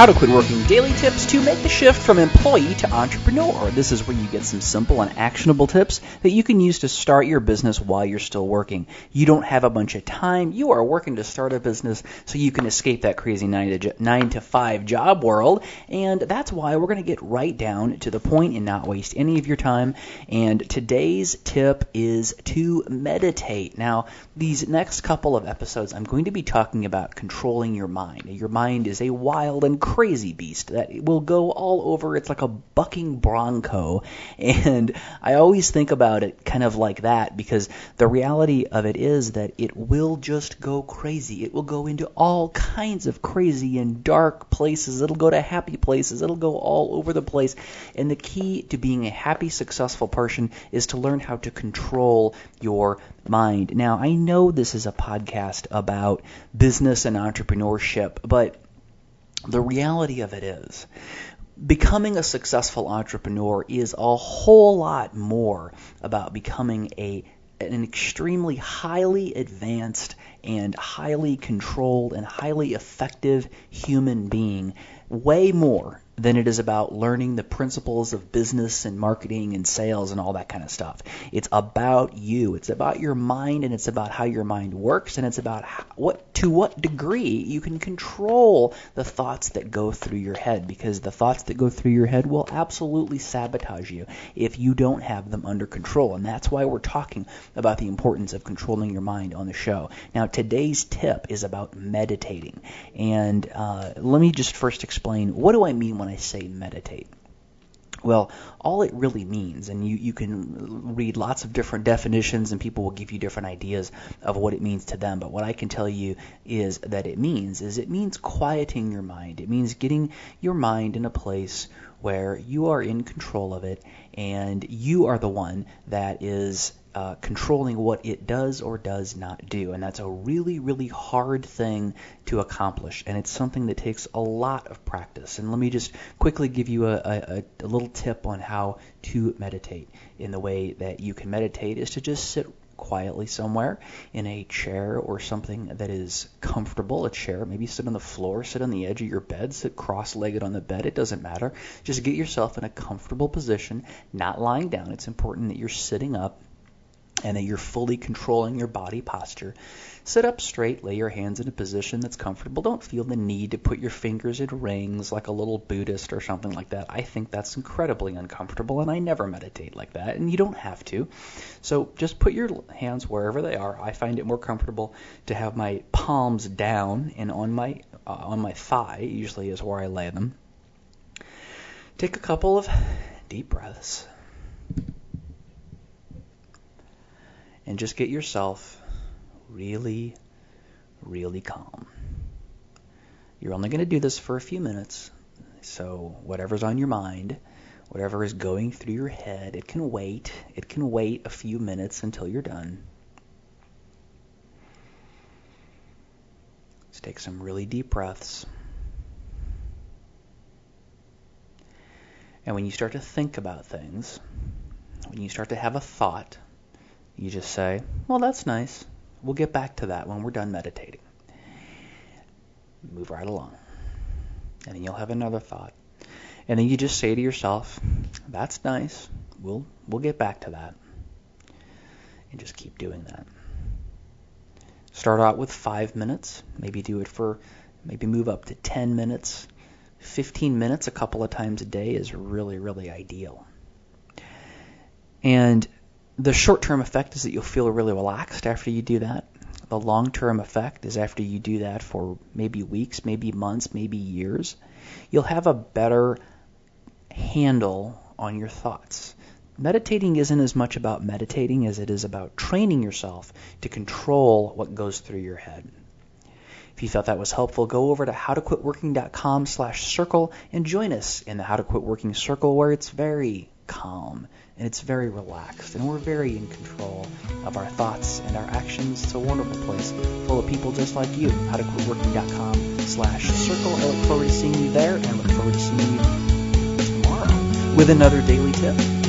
How to Quit Working Daily Tips to make the shift from employee to entrepreneur. This is where you get some simple and actionable tips that you can use to start your business while you're still working. You don't have a bunch of time. You are working to start a business so you can escape that crazy 9 to, 9 to 5 job world. And that's why we're going to get right down to the point and not waste any of your time. And today's tip is to meditate. Now, these next couple of episodes, I'm going to be talking about controlling your mind your mind is a wild and crazy beast that will go all over. It's like a bucking bronco. And I always think about it kind of like that because the reality of it is that it will just go crazy. It will go into all kinds of crazy and dark places. It'll go to happy places. It'll go all over the place. And the key to being a happy, successful person is to learn how to control your mind. Now, I know this is a podcast about business and entrepreneurship, but the reality of it is, becoming a successful entrepreneur is a whole lot more about becoming a an extremely highly advanced and highly controlled and highly effective human being. Way more than it is about learning the principles of business and marketing and sales and all that kind of stuff. It's about you. It's about your mind and it's about how your mind works and it's about how, what to what degree you can control the thoughts that go through your head because the thoughts that go through your head will absolutely sabotage you if you don't have them under control. And that's why we're talking about the importance of controlling your mind on the show. Now, today's tip is about meditating. And uh, let me just first explain what do I mean when I say meditate? Well, all it really means, and you, you can read lots of different definitions and people will give you different ideas of what it means to them, but what I can tell you is that it means is it means quieting your mind. It means getting your mind in a place where you are in control of it and you are the one that is uh, controlling what it does or does not do. And that's a really, really hard thing to accomplish. And it's something that takes a lot of practice. And let me just quickly give you a, a, a little tip on how to meditate. In the way that you can meditate is to just sit quietly somewhere in a chair or something that is comfortable, a chair. Maybe sit on the floor, sit on the edge of your bed, sit cross legged on the bed. It doesn't matter. Just get yourself in a comfortable position, not lying down. It's important that you're sitting up and that you're fully controlling your body posture. Sit up straight, lay your hands in a position that's comfortable. Don't feel the need to put your fingers in rings like a little Buddhist or something like that. I think that's incredibly uncomfortable, and I never meditate like that, and you don't have to. So just put your hands wherever they are. I find it more comfortable to have my palms down and on my uh, on my thigh usually is where I lay them. Take a couple of deep breaths. And just get yourself really, really calm. You're only going to do this for a few minutes, so whatever's on your mind, whatever is going through your head, it can wait. It can wait a few minutes until you're done. Let's take some really deep breaths. And when you start to think about things, when you start to have a thought, you just say, well, that's nice. We'll get back to that when we're done meditating. Move right along. And then you'll have another thought. And then you just say to yourself, that's nice. We'll we'll get back to that. And just keep doing that. Start out with 5 minutes, maybe do it for maybe move up to 10 minutes. 15 minutes a couple of times a day is really really ideal. And the short term effect is that you'll feel really relaxed after you do that. The long term effect is after you do that for maybe weeks, maybe months, maybe years, you'll have a better handle on your thoughts. Meditating isn't as much about meditating as it is about training yourself to control what goes through your head. If you thought that was helpful, go over to howtoquitworking.com slash circle and join us in the How to Quit Working Circle where it's very calm and it's very relaxed and we're very in control of our thoughts and our actions. It's a wonderful place full of people just like you. how to quit HowToQuitWorking.com slash circle. I look forward to seeing you there and look forward to seeing you tomorrow with another daily tip.